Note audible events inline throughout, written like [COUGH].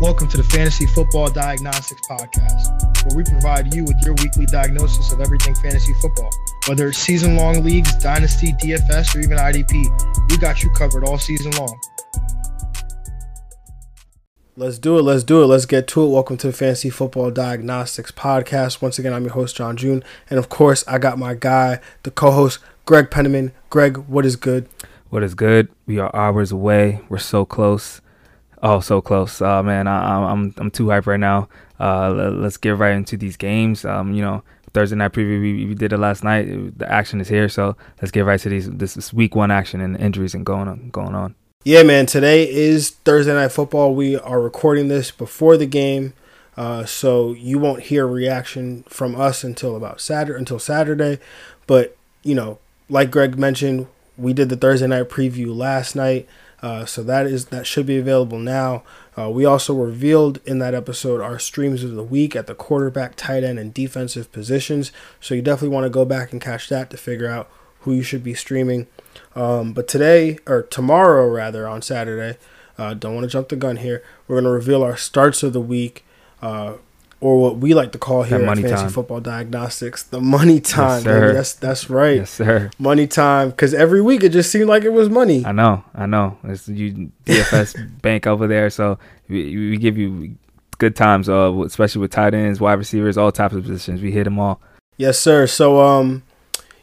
Welcome to the Fantasy Football Diagnostics Podcast, where we provide you with your weekly diagnosis of everything fantasy football. Whether it's season long leagues, dynasty, DFS, or even IDP, we got you covered all season long. Let's do it. Let's do it. Let's get to it. Welcome to the Fantasy Football Diagnostics Podcast. Once again, I'm your host, John June. And of course, I got my guy, the co host, Greg Penniman. Greg, what is good? What is good? We are hours away. We're so close. Oh, so close. Uh, man, I, I'm I'm too hyped right now. Uh, let's get right into these games. Um, you know, Thursday night preview we, we did it last night. The action is here, so let's get right to these this, this week one action and injuries and going on going on. Yeah, man. Today is Thursday night football. We are recording this before the game, uh, so you won't hear reaction from us until about Saturday until Saturday. But you know, like Greg mentioned, we did the Thursday night preview last night. Uh, so that is that should be available now. Uh, we also revealed in that episode our streams of the week at the quarterback, tight end, and defensive positions. So you definitely want to go back and catch that to figure out who you should be streaming. Um, but today or tomorrow rather on Saturday, uh, don't want to jump the gun here. We're gonna reveal our starts of the week. Or what we like to call here at Fantasy time. Football Diagnostics, the money time. Yes, that's that's right. Yes, sir. Money time. Because every week it just seemed like it was money. I know, I know. It's you DFS [LAUGHS] bank over there, so we, we give you good times. Uh, especially with tight ends, wide receivers, all types of positions. We hit them all. Yes, sir. So um,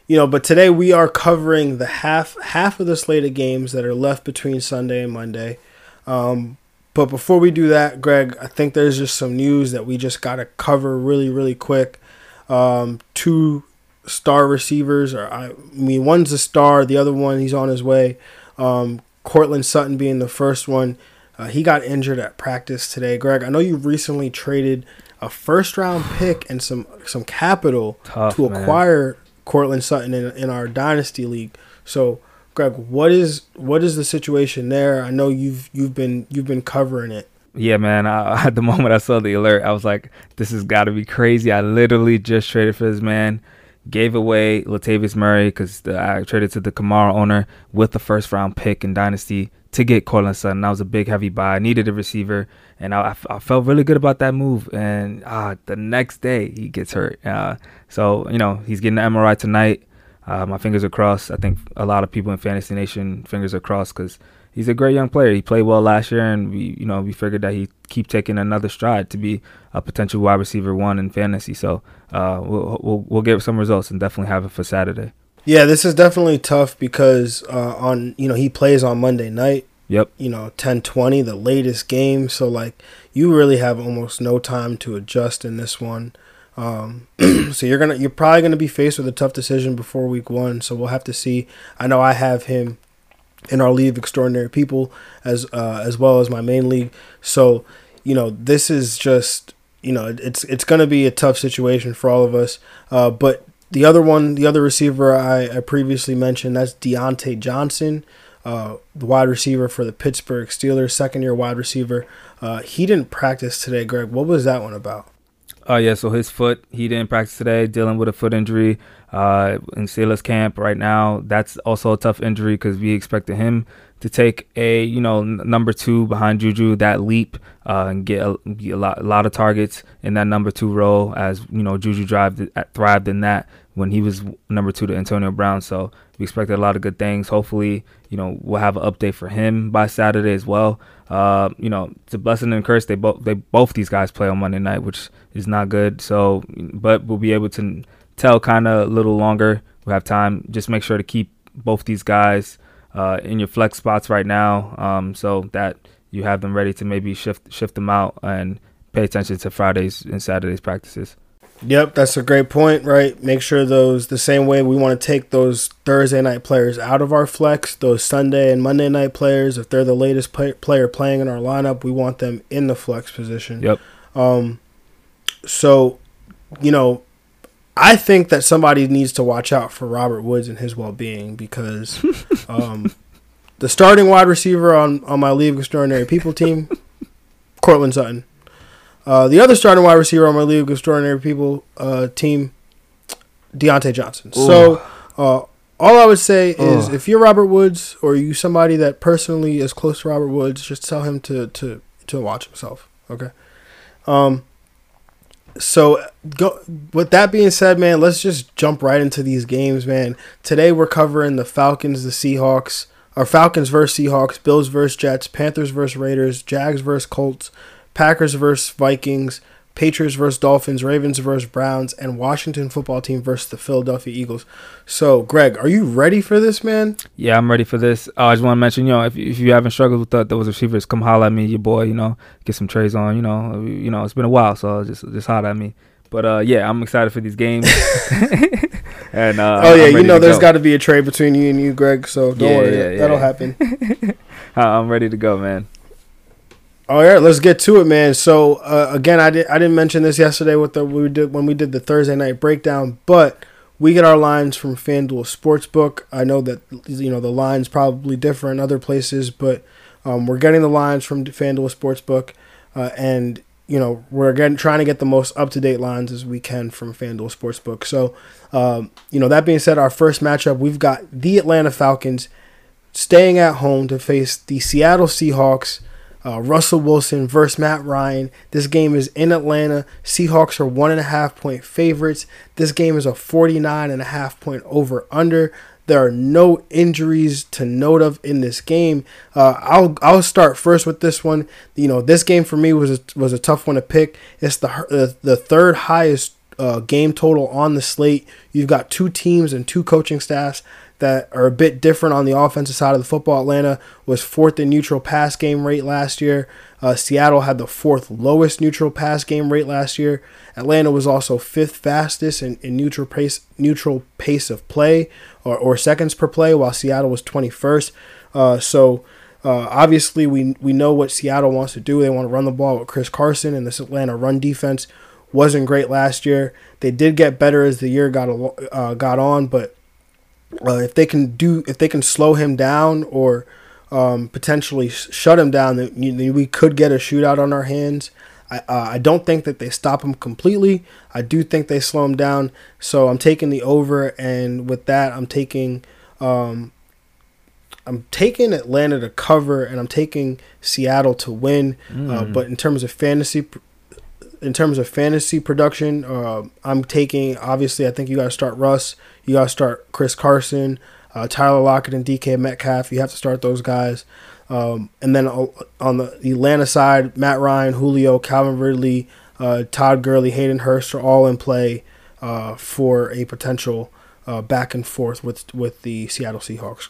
you know, but today we are covering the half half of the slate of games that are left between Sunday and Monday. Um, but before we do that, Greg, I think there's just some news that we just got to cover really, really quick. Um, two star receivers, or I mean, one's a star, the other one he's on his way. Um, Courtland Sutton being the first one. Uh, he got injured at practice today. Greg, I know you recently traded a first round pick and some some capital Tough, to acquire man. Courtland Sutton in, in our dynasty league. So Greg, what is what is the situation there? I know you've you've been you've been covering it. Yeah, man. I, [LAUGHS] at the moment I saw the alert, I was like, "This has got to be crazy." I literally just traded for this man, gave away Latavius Murray because I traded to the Kamara owner with the first round pick in Dynasty to get Courtland Sutton. That was a big heavy buy. I needed a receiver, and I, I felt really good about that move. And uh, the next day he gets hurt. Uh, so you know he's getting the MRI tonight. Uh, my fingers are crossed. I think a lot of people in Fantasy Nation fingers are crossed because he's a great young player. He played well last year, and we, you know, we figured that he keep taking another stride to be a potential wide receiver one in fantasy. So uh, we'll, we'll we'll get some results and definitely have it for Saturday. Yeah, this is definitely tough because uh, on you know he plays on Monday night. Yep. You know, 10-20, the latest game. So like you really have almost no time to adjust in this one. Um, [CLEARS THROAT] so you're gonna you're probably gonna be faced with a tough decision before week one. So we'll have to see. I know I have him in our league of extraordinary people as uh, as well as my main league. So you know this is just you know it's it's gonna be a tough situation for all of us. Uh, but the other one, the other receiver I, I previously mentioned, that's Diontae Johnson. Uh, the wide receiver for the Pittsburgh Steelers, second year wide receiver. Uh, he didn't practice today, Greg. What was that one about? Oh yeah, so his foot, he didn't practice today, dealing with a foot injury uh, in Steelers camp right now. That's also a tough injury because we expected him to take a you know n- number two behind Juju that leap uh, and get a, get a, lot a lot of targets in that number two role as you know Juju thrived thrived in that when he was number two to Antonio Brown. So we expected a lot of good things. Hopefully, you know we'll have an update for him by Saturday as well. Uh, you know, it's a blessing and a curse. They both they both these guys play on Monday night, which is not good. So, but we'll be able to tell kind of a little longer. We have time. Just make sure to keep both these guys uh, in your flex spots right now, um, so that you have them ready to maybe shift shift them out and pay attention to Fridays and Saturdays practices. Yep, that's a great point, right? Make sure those the same way we want to take those Thursday night players out of our flex, those Sunday and Monday night players, if they're the latest play, player playing in our lineup, we want them in the flex position. Yep. Um so, you know, I think that somebody needs to watch out for Robert Woods and his well-being because [LAUGHS] um the starting wide receiver on on my League of Extraordinary People team, Courtland Sutton. Uh, the other starting wide receiver on my League of Extraordinary People uh, team, Diontae Johnson. Ooh. So, uh, all I would say is if you're Robert Woods or you somebody that personally is close to Robert Woods, just tell him to to to watch himself. Okay. Um. So, go, with that being said, man, let's just jump right into these games, man. Today we're covering the Falcons, the Seahawks, or Falcons versus Seahawks, Bills versus Jets, Panthers versus Raiders, Jags versus Colts, Packers versus Vikings, Patriots versus Dolphins, Ravens versus Browns, and Washington football team versus the Philadelphia Eagles. So, Greg, are you ready for this, man? Yeah, I'm ready for this. Uh, I just want to mention, you know, if, if you haven't struggled with the, those receivers, come holler at me, your boy. You know, get some trades on. You know, you know, it's been a while, so just just holler at me. But uh, yeah, I'm excited for these games. [LAUGHS] [LAUGHS] and uh, oh yeah, you know, there's got to be a trade between you and you, Greg. So don't yeah, worry, yeah, yeah. that'll happen. [LAUGHS] I'm ready to go, man. All right, let's get to it, man. So uh, again, I I didn't mention this yesterday with the we did when we did the Thursday night breakdown, but we get our lines from FanDuel Sportsbook. I know that you know the lines probably differ in other places, but um, we're getting the lines from FanDuel Sportsbook, uh, and you know we're again trying to get the most up to date lines as we can from FanDuel Sportsbook. So, um, you know that being said, our first matchup we've got the Atlanta Falcons staying at home to face the Seattle Seahawks. Uh, Russell Wilson versus Matt Ryan. This game is in Atlanta. Seahawks are one and a half point favorites. This game is a 49 and a half point over under. There are no injuries to note of in this game. Uh, I'll I'll start first with this one. You know, this game for me was a, was a tough one to pick. It's the the, the third highest uh, game total on the slate. You've got two teams and two coaching staffs that are a bit different on the offensive side of the football. Atlanta was fourth in neutral pass game rate last year. Uh, Seattle had the fourth lowest neutral pass game rate last year. Atlanta was also fifth fastest in, in neutral pace neutral pace of play or, or seconds per play, while Seattle was 21st. Uh, so uh, obviously, we we know what Seattle wants to do. They want to run the ball with Chris Carson, and this Atlanta run defense wasn't great last year. They did get better as the year got uh, got on, but uh, if they can do if they can slow him down or um, potentially shut him down, then we could get a shootout on our hands. I, uh, I don't think that they stop him completely. I do think they slow him down. So I'm taking the over, and with that, I'm taking um, I'm taking Atlanta to cover, and I'm taking Seattle to win. Mm. Uh, but in terms of fantasy in terms of fantasy production, uh, I'm taking obviously. I think you got to start Russ. You got to start Chris Carson, uh, Tyler Lockett, and DK Metcalf. You have to start those guys. Um, and then on the Atlanta side, Matt Ryan, Julio, Calvin Ridley, uh, Todd Gurley, Hayden Hurst are all in play uh, for a potential uh, back and forth with with the Seattle Seahawks.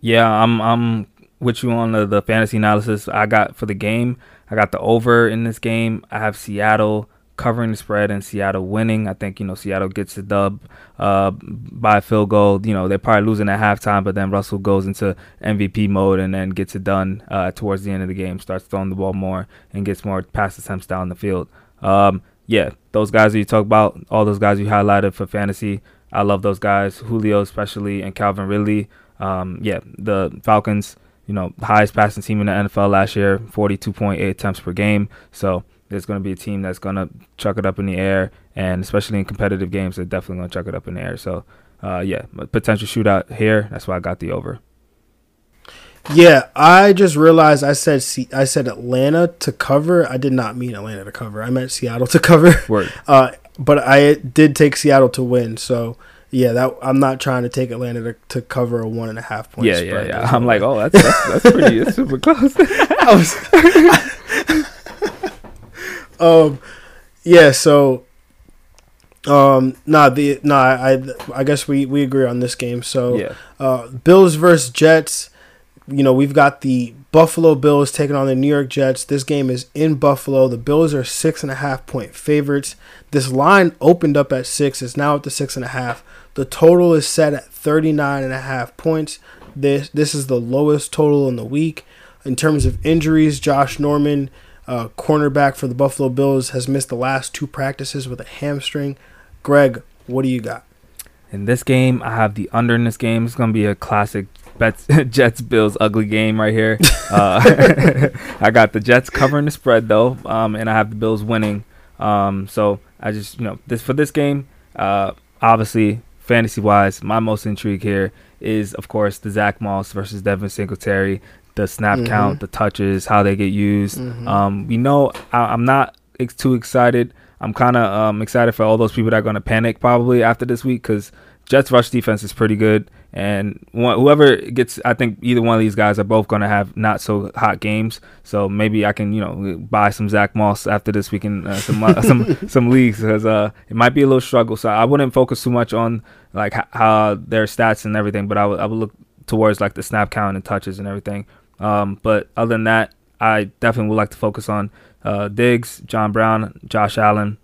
Yeah, I'm I'm with you on the, the fantasy analysis I got for the game. I got the over in this game. I have Seattle covering the spread and Seattle winning. I think you know Seattle gets the dub uh, by a field goal. You know they're probably losing at halftime, but then Russell goes into MVP mode and then gets it done uh, towards the end of the game. Starts throwing the ball more and gets more pass attempts down the field. Um, yeah, those guys that you talk about, all those guys you highlighted for fantasy, I love those guys. Julio especially and Calvin Ridley. Um, yeah, the Falcons you know, highest passing team in the NFL last year, 42.8 attempts per game. So there's going to be a team that's going to chuck it up in the air, and especially in competitive games, they're definitely going to chuck it up in the air. So, uh, yeah, potential shootout here. That's why I got the over. Yeah, I just realized I said C- I said Atlanta to cover. I did not mean Atlanta to cover. I meant Seattle to [LAUGHS] cover. Word. Uh, but I did take Seattle to win. So yeah, that I'm not trying to take Atlanta to, to cover a one and a half point. Yeah, yeah, yeah. I'm like, oh, [LAUGHS] that's that's, that's pretty. That's super close. was, [LAUGHS] um, yeah. So, um, nah, the nah. I I guess we we agree on this game. So, yeah. Uh, Bills versus Jets. You know, we've got the Buffalo Bills taking on the New York Jets. This game is in Buffalo. The Bills are six and a half point favorites. This line opened up at six. It's now at the six and a half. The total is set at 39 and a half points. This this is the lowest total in the week. In terms of injuries, Josh Norman, uh, cornerback for the Buffalo Bills, has missed the last two practices with a hamstring. Greg, what do you got? In this game, I have the under in this game. It's gonna be a classic Bets, [LAUGHS] Jets Bills ugly game right here. [LAUGHS] Uh, [LAUGHS] I got the Jets covering the spread though, um, and I have the Bills winning. Um, so I just you know this for this game. Uh, obviously, fantasy wise, my most intrigue here is, of course, the Zach Moss versus Devin Singletary. The snap mm-hmm. count, the touches, how they get used. Mm-hmm. Um, we know I, am not ex- too excited. I'm kind of um, excited for all those people that are going to panic probably after this week because Jets rush defense is pretty good. And whoever gets, I think either one of these guys are both going to have not so hot games. So maybe I can, you know, buy some Zach Moss after this week in uh, some uh, some [LAUGHS] some leagues because uh, it might be a little struggle. So I wouldn't focus too much on like how their stats and everything, but I would I would look towards like the snap count and touches and everything. Um, but other than that, I definitely would like to focus on uh, Diggs, John Brown, Josh Allen.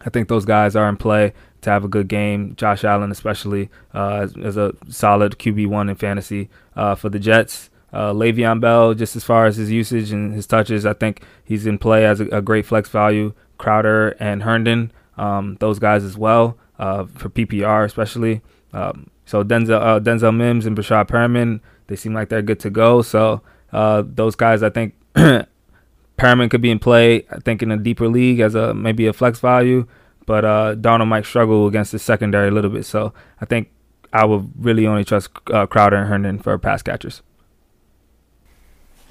I think those guys are in play to have a good game. Josh Allen, especially, uh, a solid QB1 in fantasy uh, for the Jets. Uh, Le'Veon Bell, just as far as his usage and his touches, I think he's in play as a, a great flex value. Crowder and Herndon, um, those guys as well, uh, for PPR especially. Um, so Denzel, uh, Denzel Mims and Breshad Perriman, they seem like they're good to go. So uh, those guys, I think [CLEARS THROAT] Perriman could be in play. I think in a deeper league as a maybe a flex value, but uh, Darnold might struggle against the secondary a little bit. So I think I would really only trust uh, Crowder and Herndon for pass catchers.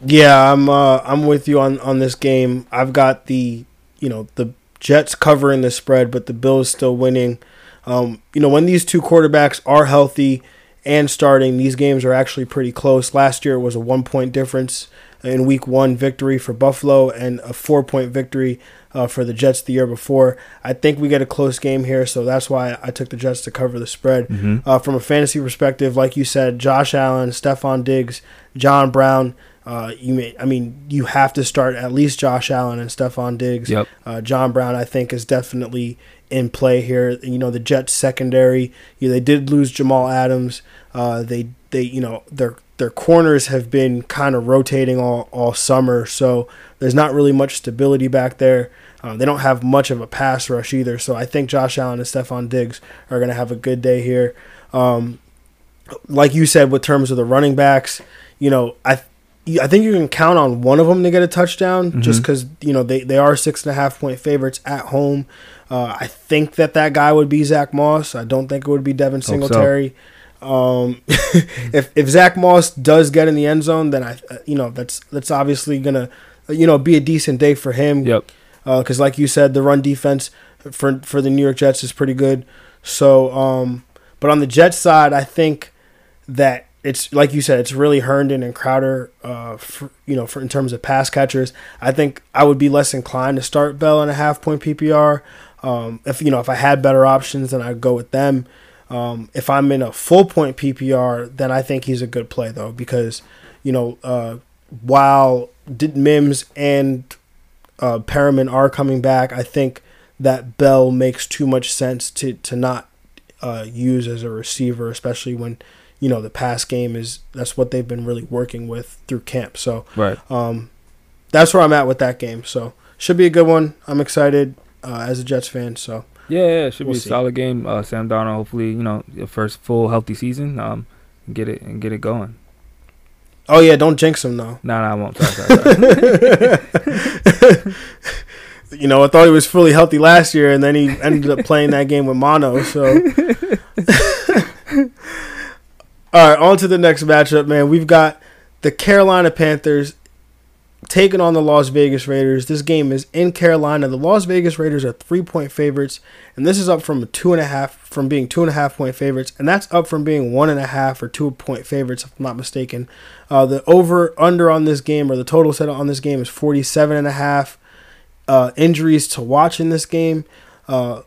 Yeah, I'm uh, I'm with you on on this game. I've got the you know the Jets covering the spread, but the Bills still winning. Um, you know when these two quarterbacks are healthy and starting, these games are actually pretty close. Last year it was a one point difference in week one victory for Buffalo and a four point victory uh, for the Jets the year before. I think we get a close game here, so that's why I took the Jets to cover the spread. Mm-hmm. Uh, from a fantasy perspective, like you said, Josh Allen, Stefon Diggs, John Brown. Uh, you may, I mean, you have to start at least Josh Allen and Stefon Diggs. Yep. Uh, John Brown, I think, is definitely in play here. You know, the Jets secondary. You know, they did lose Jamal Adams. Uh, they they you know their their corners have been kind of rotating all all summer, so there's not really much stability back there. Um, they don't have much of a pass rush either, so I think Josh Allen and Stefon Diggs are going to have a good day here. Um, like you said, with terms of the running backs, you know, I I think you can count on one of them to get a touchdown mm-hmm. just because you know they, they are six and a half point favorites at home. Uh, I think that that guy would be Zach Moss. I don't think it would be Devin Singletary. So. Um, [LAUGHS] if if Zach Moss does get in the end zone, then I you know that's that's obviously gonna you know be a decent day for him. Yep because uh, like you said, the run defense for for the New York Jets is pretty good. So, um, but on the Jets side, I think that it's like you said, it's really Herndon and Crowder. Uh, for, you know, for in terms of pass catchers, I think I would be less inclined to start Bell in a half point PPR. Um, if you know, if I had better options, then I'd go with them. Um, if I'm in a full point PPR, then I think he's a good play though because you know uh, while did Mims and uh, Perriman are coming back, I think that Bell makes too much sense to to not uh, use as a receiver, especially when you know the pass game is that's what they've been really working with through camp. So right, um, that's where I'm at with that game. So should be a good one. I'm excited uh, as a Jets fan. So yeah, yeah it should we'll be a see. solid game. Uh, Sam Darnold, hopefully, you know, your first full healthy season, um, get it and get it going. Oh yeah, don't jinx him though. No, no, I won't. Sorry, sorry, sorry. [LAUGHS] you know, I thought he was fully healthy last year, and then he ended up playing that game with mono. So, [LAUGHS] all right, on to the next matchup, man. We've got the Carolina Panthers taking on the Las Vegas Raiders. This game is in Carolina. The Las Vegas Raiders are three point favorites, and this is up from two and a half from being two and a half point favorites, and that's up from being one and a half or two point favorites, if I'm not mistaken. Uh, the over under on this game or the total set on this game is 47 and a half. Uh, injuries to watch in this game. Uh,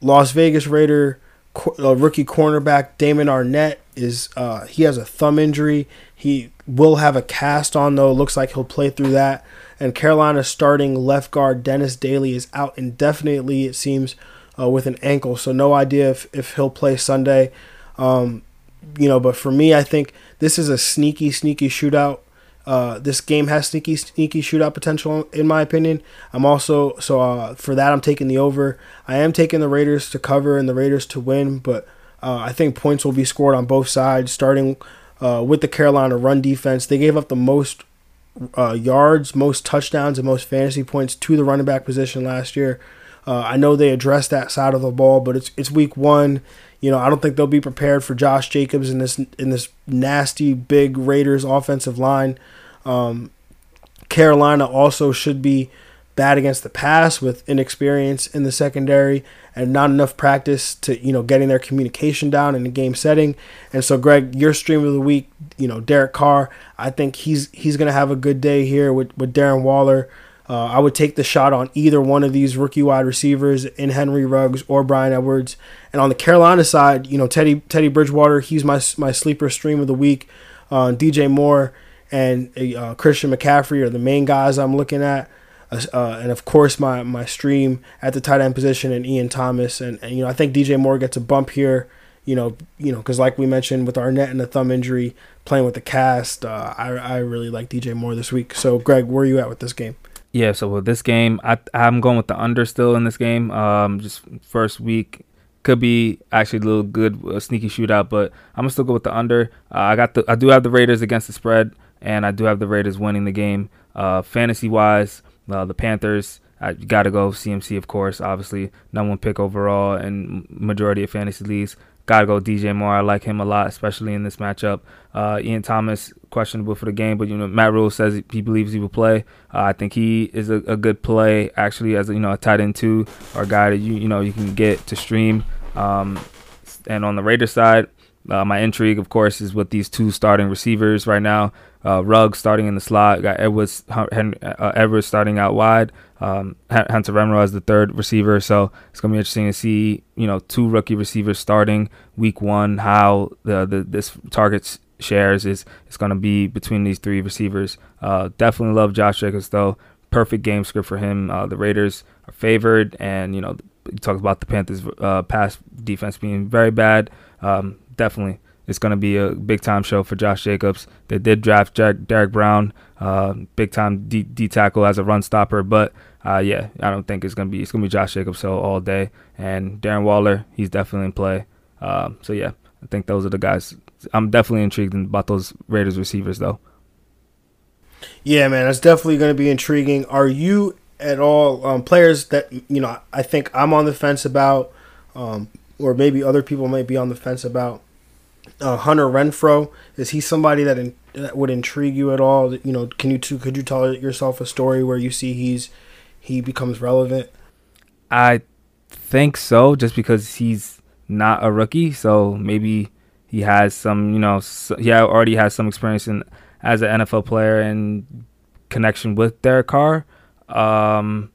Las Vegas Raider uh, rookie cornerback Damon Arnette is uh, he has a thumb injury. He will have a cast on though. Looks like he'll play through that. And Carolina starting left guard Dennis Daley is out indefinitely. It seems uh, with an ankle, so no idea if, if he'll play Sunday. Um, you know, but for me, I think this is a sneaky, sneaky shootout. Uh, this game has sneaky, sneaky shootout potential, in my opinion. I'm also so uh, for that I'm taking the over. I am taking the Raiders to cover and the Raiders to win, but uh, I think points will be scored on both sides. Starting uh, with the Carolina run defense, they gave up the most uh, yards, most touchdowns, and most fantasy points to the running back position last year. Uh, I know they addressed that side of the ball, but it's it's week one. You know, I don't think they'll be prepared for Josh Jacobs in this in this nasty big Raiders offensive line. Um, Carolina also should be bad against the pass with inexperience in the secondary and not enough practice to you know getting their communication down in the game setting. And so, Greg, your stream of the week, you know, Derek Carr. I think he's he's gonna have a good day here with with Darren Waller. Uh, I would take the shot on either one of these rookie wide receivers in Henry Ruggs or Bryan Edwards. And on the Carolina side, you know Teddy Teddy Bridgewater, he's my my sleeper stream of the week. Uh, DJ Moore and uh, Christian McCaffrey are the main guys I'm looking at. Uh, uh, and of course, my, my stream at the tight end position and Ian Thomas. And, and, you know, I think DJ Moore gets a bump here, you know, you know, because like we mentioned with Arnette and the thumb injury, playing with the cast, uh, I, I really like DJ Moore this week. So, Greg, where are you at with this game? Yeah, so with this game, I I'm going with the under still in this game. Um, just first week could be actually a little good, a sneaky shootout, but I'm gonna still go with the under. Uh, I got the I do have the Raiders against the spread, and I do have the Raiders winning the game. Uh, fantasy wise, uh, the Panthers. I got to go CMC, of course. Obviously, number one pick overall and majority of fantasy leagues. Got to go DJ Moore. I like him a lot, especially in this matchup. Uh, Ian Thomas questionable for the game, but you know Matt Rhule says he believes he will play. Uh, I think he is a, a, good play actually as you know a tight end two or a guy that you you know you can get to stream. Um, and on the Raiders side, uh, my intrigue, of course, is with these two starting receivers right now. Uh, Ruggs starting in the slot. Got Edwards, Henry, uh, Edwards starting out wide. Um, Hunter Renfrow as the third receiver. So it's gonna be interesting to see, you know, two rookie receivers starting week one. How the, the this targets shares is is gonna be between these three receivers. Uh, definitely love Josh Jacobs though. Perfect game script for him. Uh, the Raiders are favored, and you know, he talks about the Panthers' uh, pass defense being very bad. Um, definitely it's going to be a big time show for Josh Jacobs. They did draft Jack, Derrick Brown, uh, big time D, D, tackle as a run stopper, but uh, yeah, I don't think it's going to be it's going to be Josh Jacobs so all day. And Darren Waller, he's definitely in play. Uh, so yeah, I think those are the guys. I'm definitely intrigued about those Raiders receivers though. Yeah, man, that's definitely going to be intriguing. Are you at all um, players that you know? I think I'm on the fence about, um, or maybe other people might be on the fence about uh, Hunter Renfrow? is he somebody that, in, that would intrigue you at all? You know, can you could you tell yourself a story where you see he's he becomes relevant? I think so, just because he's not a rookie, so maybe he has some, you know, he already has some experience in as an NFL player and connection with Derek Carr. Um,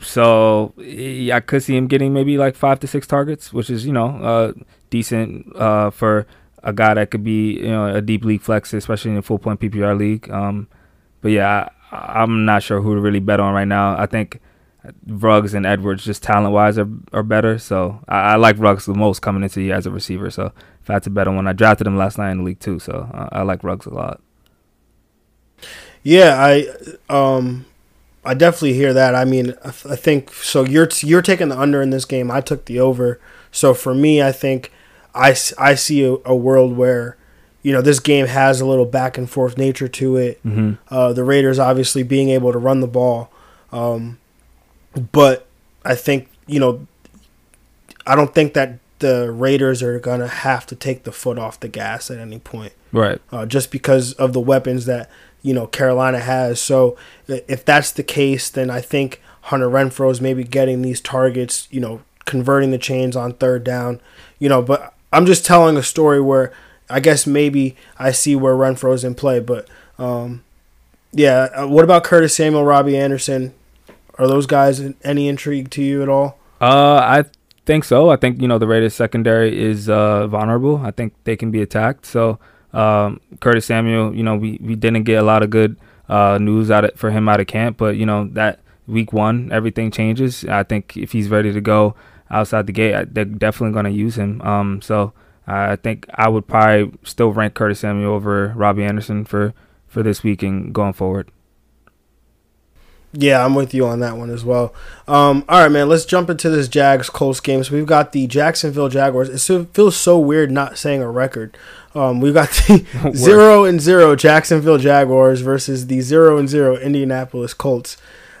so I could see him getting maybe like five to six targets, which is you know uh, decent uh, for a guy that could be you know a deep league flex, especially in a full point PPR league. Um, but yeah, I, am not sure who to really bet on right now. I think Ruggs and Edwards, just talent wise, are, are better. So I, I like Ruggs the most coming into year as a receiver. So if I had to bet on one, I drafted him last night in the league too. So uh, I like Ruggs a lot. Yeah, I um I definitely hear that. I mean, I, I think so. You're you're taking the under in this game. I took the over. So for me, I think I, I see a, a world where you know this game has a little back and forth nature to it. Mm-hmm. Uh, the Raiders obviously being able to run the ball, um, but I think you know I don't think that the Raiders are gonna have to take the foot off the gas at any point, right? Uh, just because of the weapons that you know Carolina has. So if that's the case, then I think Hunter Renfrow is maybe getting these targets, you know, converting the chains on third down, you know. But I'm just telling a story where I guess maybe I see where Renfrow's in play. But um, yeah, uh, what about Curtis Samuel, Robbie Anderson? Are those guys any intrigue to you at all? Uh, I think so. I think you know the Raiders secondary is uh, vulnerable. I think they can be attacked. So um, Curtis Samuel, you know, we, we didn't get a lot of good uh, news out of, for him out of camp, but you know that week one everything changes. I think if he's ready to go outside the gate, they're definitely going to use him. Um, so I think I would probably still rank Curtis Samuel over Robbie Anderson for for this week and going forward. Yeah, I'm with you on that one as well. Um, all right, man, let's jump into this Jags Colts game. So we've got the Jacksonville Jaguars. It feels so weird not saying a record. Um, we've got the [LAUGHS] zero and zero Jacksonville Jaguars versus the zero and zero Indianapolis Colts.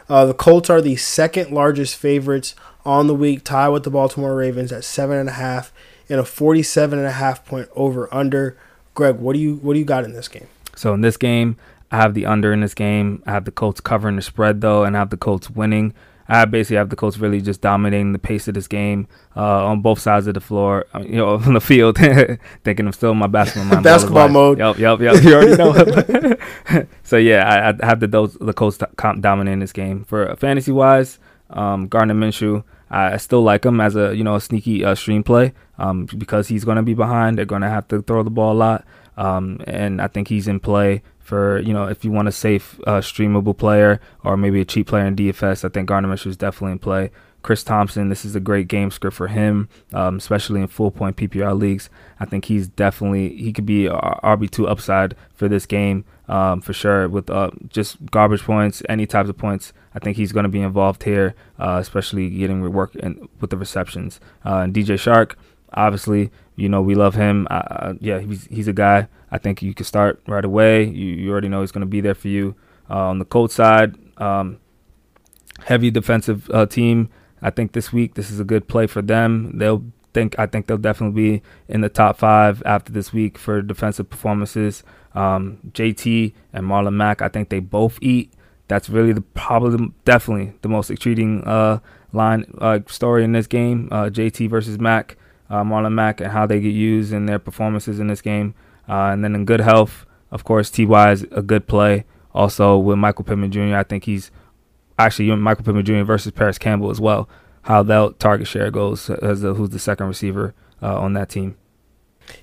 Uh, the Colts are the second largest favorites on the week, tied with the Baltimore Ravens at seven and a half in a 47 and a half point over under. Greg, what do you what do you got in this game? So in this game, I have the under in this game. I have the Colts covering the spread though, and I have the Colts winning. I basically have the Colts really just dominating the pace of this game uh, on both sides of the floor, you know, [LAUGHS] on the field. [LAUGHS] thinking I'm still in my basketball mind. basketball mode. Yep, yep, yep. You already know. [LAUGHS] so yeah, I, I, have the those the Colts dominating this game for fantasy wise. Um, Gardner Minshew, I still like him as a you know a sneaky uh, stream play um, because he's going to be behind. They're going to have to throw the ball a lot, um, and I think he's in play for you know if you want a safe uh, streamable player or maybe a cheap player in DFS. I think Gardner is definitely in play. Chris Thompson, this is a great game script for him, um, especially in full point PPR leagues. I think he's definitely he could be RB two upside for this game um, for sure with uh, just garbage points, any types of points. I think he's going to be involved here, uh, especially getting work in, with the receptions. Uh, and DJ Chark, obviously, you know we love him. Uh, yeah, he's he's a guy. I think you can start right away. You you already know he's going to be there for you. Uh, on the Colts side, um, heavy defensive uh, team. I think this week this is a good play for them. They'll think I think they'll definitely be in the top five after this week for defensive performances. Um, JT and Marlon Mack, I think they both eat. That's really the probably definitely the most intriguing uh, line uh, story in this game. Uh, JT versus Mack, uh, Marlon Mack, and how they get used in their performances in this game. Uh, and then in good health, of course, Ty is a good play. Also with Michael Pittman Jr., I think he's actually Michael Pittman Jr. versus Parris Campbell as well. How that target share goes as the, who's the second receiver uh, on that team.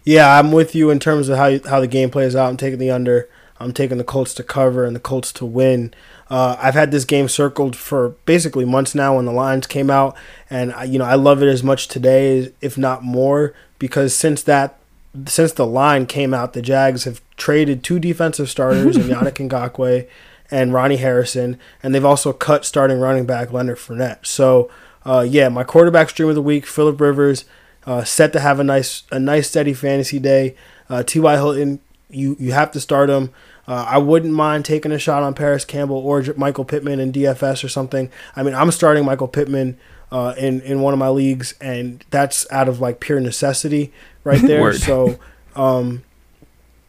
Yeah, I'm with you in terms of how you, how the game plays out. I'm taking the under. I'm taking the Colts to cover and the Colts to win. Uh, I've had this game circled for basically months now when the lines came out, and you know I love it as much today, if not more, because since that since the line came out, the Jags have traded two defensive starters in [LAUGHS] Yannick Ngakoue and Ronnie Harrison, and they've also cut starting running back Leonard Fournette. So, uh, yeah, my quarterback stream of the week, Philip Rivers, uh, set to have a nice a nice steady fantasy day. Uh, T.Y. Hilton, you you have to start him. Uh, I wouldn't mind taking a shot on Parris Campbell or Michael Pittman in DFS or something. I mean, I'm starting Michael Pittman uh, in in one of my leagues, and that's out of like pure necessity right [LAUGHS] there. so, um,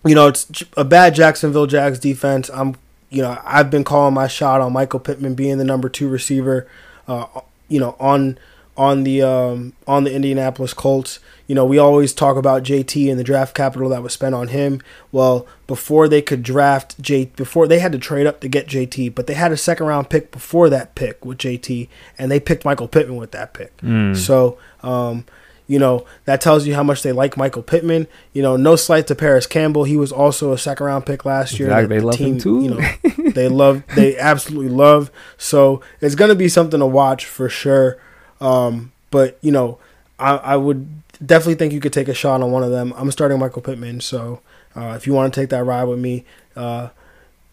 you know, it's a bad Jacksonville Jags defense. I'm, you know, I've been calling my shot on Michael Pittman being the number two receiver. Uh, you know, on on the um, on the Indianapolis Colts. You know, we always talk about JT and the draft capital that was spent on him. Well, before they could draft J, before they had to trade up to get JT, but they had a second round pick before that pick with JT, and they picked Michael Pittman with that pick. Mm. So, um, you know, that tells you how much they like Michael Pittman. You know, no slight to Parris Campbell. He was also a second round pick last year. Exactly. They the love team, him too. You know, [LAUGHS] they love, they absolutely love. So it's going to be something to watch for sure. Um, but you know, I, I would definitely think you could take a shot on one of them. I'm starting Michael Pittman, so uh, if you want to take that ride with me, uh,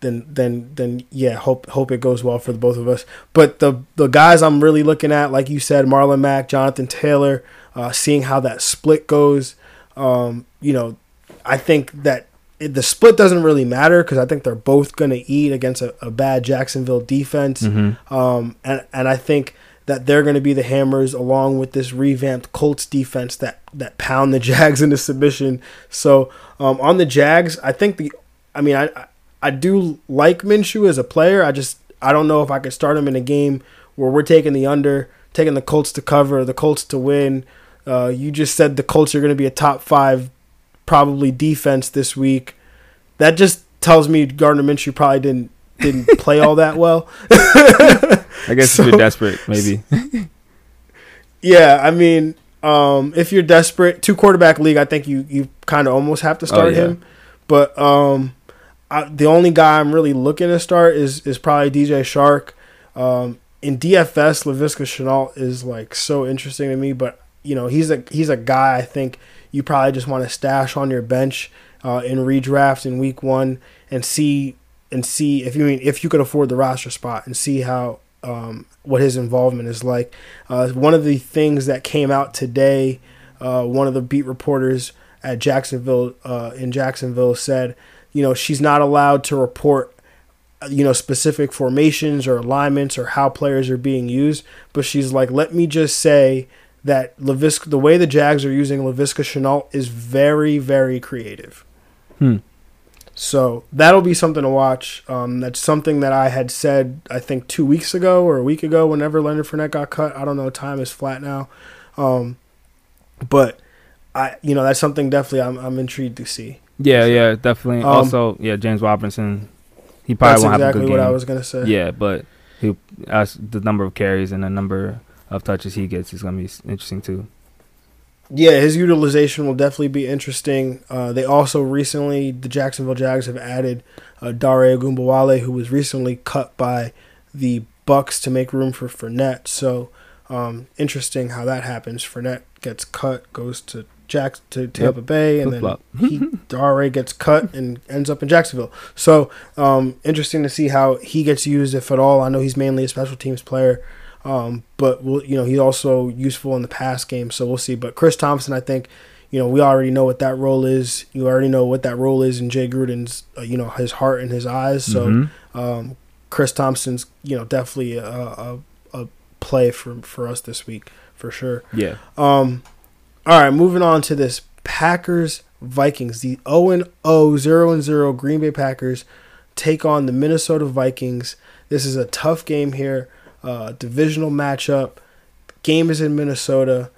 then then then yeah, hope hope it goes well for the both of us. But the the guys I'm really looking at, like you said, Marlon Mack, Jonathan Taylor, uh, seeing how that split goes. Um, you know, I think that it, the split doesn't really matter because I think they're both going to eat against a, a, bad Jacksonville defense. Mm-hmm. Um, and and I think that they're going to be the hammers along with this revamped Colts defense that that pound the [LAUGHS] Jags into submission. So um, on the Jags, I think the, I mean, I I do like Minshew as a player. I just I don't know if I could start him in a game where we're taking the under, taking the Colts to cover, the Colts to win. Uh, you just said the Colts are going to be a top five, probably defense this week. That just tells me Gardner Minshew probably didn't didn't play all that well. [LAUGHS] I guess so, if you're desperate, maybe. [LAUGHS] yeah, I mean, um, if you're desperate, two quarterback league, I think you you kind of almost have to start oh, yeah. him. But um, I, the only guy I'm really looking to start is is probably DJ Chark. Um, in DFS, Laviska Shenault is like so interesting to me, but you know he's a he's a guy I think you probably just want to stash on your bench uh, in redraft in week one and see and see if you mean if you could afford the roster spot and see how um, what his involvement is like. Uh, one of the things that came out today, uh, one of the beat reporters at Jacksonville uh, in Jacksonville said, you know, she's not allowed to report you know specific formations or alignments or how players are being used. But she's like, let me just say that Laviska, the way the Jags are using Laviska Shenault is very very creative. Hmm. So that'll be something to watch. Um, that's something that I had said I think two weeks ago or a week ago. Whenever Leonard Fournette got cut, I don't know. Time is flat now, um, but I you know that's something definitely I'm I'm intrigued to see. Yeah, yeah, definitely. Um, also, yeah, James Robinson. He probably won't have a good game. That's exactly what. I was gonna say. Yeah, but he the number of carries and the number of touches he gets is gonna be interesting too. Yeah, his utilization will definitely be interesting. Uh, they also recently, the Jacksonville Jags have added uh, Dare Ogunbowale, who was recently cut by the Bucks to make room for Fournette. So um, interesting how that happens. Fournette gets cut, goes to Jack to Tampa Bay, and then Flip-flop. he [LAUGHS] Dare gets cut and ends up in Jacksonville. So um, interesting to see how he gets used, if at all. I know he's mainly a special teams player. Um, but we'll, you know he's also useful in the pass game, so we'll see. But Chris Thompson, I think, you know, we already know what that role is. You already know what that role is in Jay Gruden's, uh, you know, his heart and his eyes. So Mhm. um, Chris Thompson's, you know, definitely a, a, a play for for us this week for sure. yeah, Um, all right, moving on to this Packers Vikings. The 0 0 0 0 Green Bay Packers take on the Minnesota Vikings. This is a tough game here, uh, divisional matchup. Game is in Minnesota.